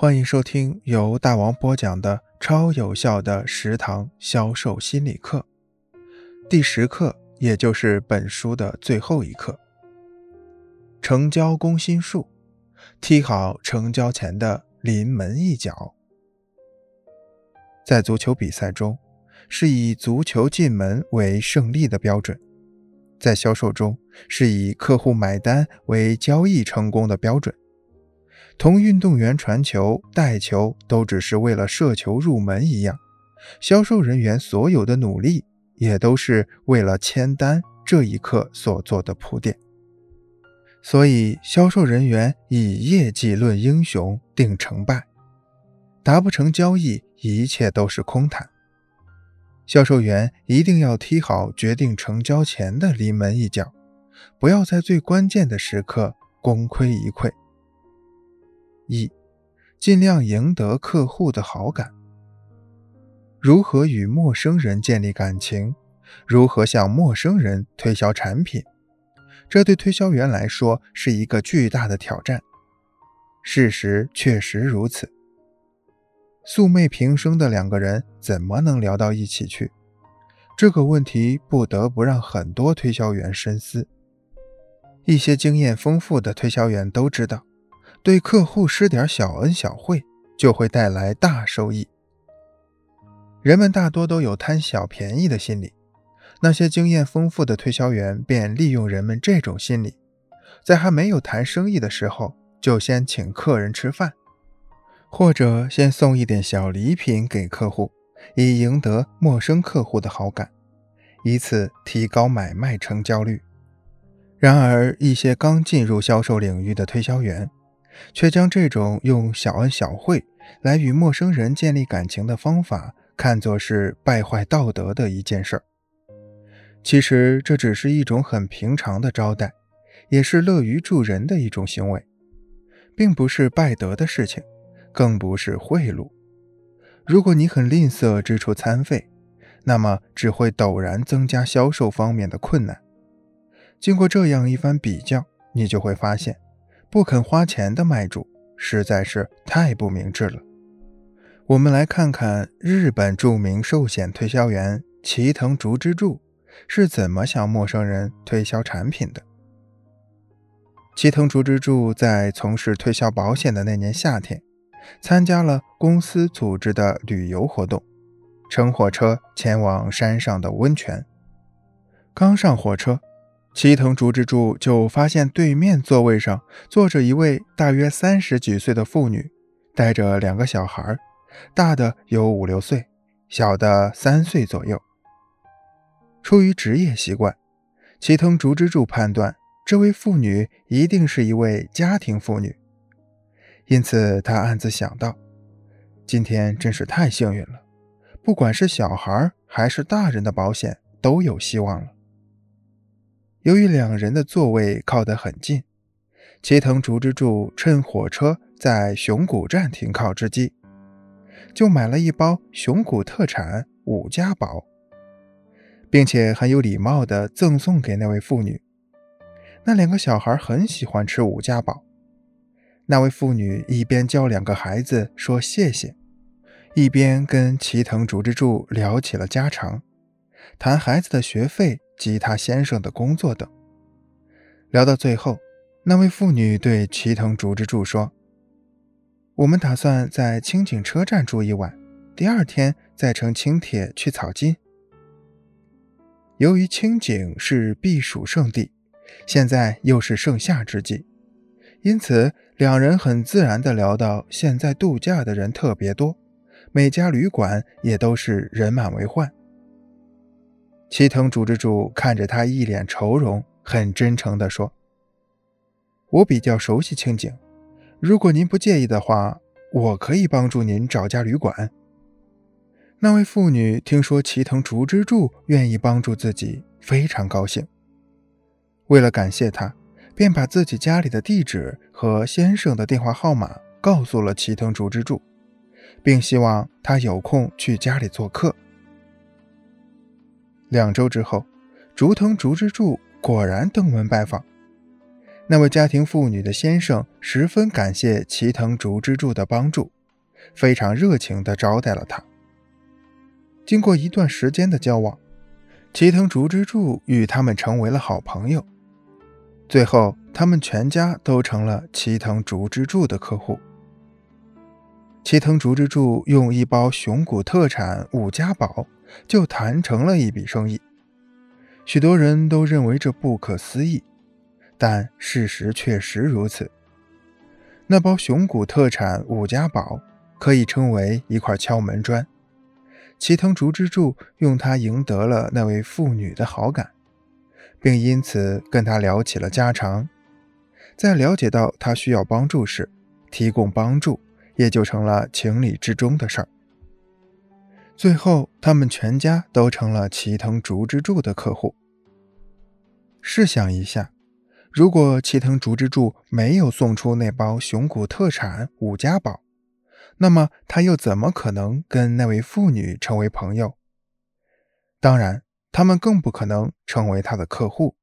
欢迎收听由大王播讲的超有效的十堂销售心理课，第十课，也就是本书的最后一课——成交攻心术，踢好成交前的临门一脚。在足球比赛中，是以足球进门为胜利的标准；在销售中，是以客户买单为交易成功的标准。同运动员传球、带球都只是为了射球入门一样，销售人员所有的努力也都是为了签单这一刻所做的铺垫。所以，销售人员以业绩论英雄、定成败，达不成交易，一切都是空谈。销售员一定要踢好决定成交前的临门一脚，不要在最关键的时刻功亏一篑。一，尽量赢得客户的好感。如何与陌生人建立感情？如何向陌生人推销产品？这对推销员来说是一个巨大的挑战。事实确实如此。素昧平生的两个人怎么能聊到一起去？这个问题不得不让很多推销员深思。一些经验丰富的推销员都知道。对客户施点小恩小惠，就会带来大收益。人们大多都有贪小便宜的心理，那些经验丰富的推销员便利用人们这种心理，在还没有谈生意的时候，就先请客人吃饭，或者先送一点小礼品给客户，以赢得陌生客户的好感，以此提高买卖成交率。然而，一些刚进入销售领域的推销员，却将这种用小恩小惠来与陌生人建立感情的方法看作是败坏道德的一件事儿。其实这只是一种很平常的招待，也是乐于助人的一种行为，并不是败德的事情，更不是贿赂。如果你很吝啬支出餐费，那么只会陡然增加销售方面的困难。经过这样一番比较，你就会发现。不肯花钱的卖主实在是太不明智了。我们来看看日本著名寿险推销员齐藤竹之助是怎么向陌生人推销产品的。齐藤竹之助在从事推销保险的那年夏天，参加了公司组织的旅游活动，乘火车前往山上的温泉。刚上火车。齐藤竹之助就发现对面座位上坐着一位大约三十几岁的妇女，带着两个小孩，大的有五六岁，小的三岁左右。出于职业习惯，齐藤竹之助判断这位妇女一定是一位家庭妇女，因此他暗自想到：今天真是太幸运了，不管是小孩还是大人的保险都有希望了。由于两人的座位靠得很近，齐藤竹之助趁火车在熊谷站停靠之际，就买了一包熊谷特产五家宝，并且很有礼貌地赠送给那位妇女。那两个小孩很喜欢吃五家宝。那位妇女一边教两个孩子说谢谢，一边跟齐藤竹之助聊起了家常，谈孩子的学费。及他先生的工作等。聊到最后，那位妇女对齐藤竹之助说：“我们打算在清井车站住一晚，第二天再乘轻铁去草津。由于清井是避暑胜地，现在又是盛夏之际，因此两人很自然地聊到现在度假的人特别多，每家旅馆也都是人满为患。”齐藤主之助看着他一脸愁容，很真诚地说：“我比较熟悉清景，如果您不介意的话，我可以帮助您找家旅馆。”那位妇女听说齐藤竹之助愿意帮助自己，非常高兴。为了感谢他，便把自己家里的地址和先生的电话号码告诉了齐藤竹之助，并希望他有空去家里做客。两周之后，竹藤竹之助果然登门拜访。那位家庭妇女的先生十分感谢齐藤竹之助的帮助，非常热情地招待了他。经过一段时间的交往，齐藤竹之助与他们成为了好朋友。最后，他们全家都成了齐藤竹之助的客户。齐藤竹之助用一包熊谷特产五家宝就谈成了一笔生意，许多人都认为这不可思议，但事实确实如此。那包熊谷特产五家宝可以称为一块敲门砖，齐藤竹之助用它赢得了那位妇女的好感。并因此跟他聊起了家常，在了解到他需要帮助时，提供帮助也就成了情理之中的事儿。最后，他们全家都成了齐藤竹之助的客户。试想一下，如果齐藤竹之助没有送出那包熊谷特产五家宝，那么他又怎么可能跟那位妇女成为朋友？当然。他们更不可能成为他的客户。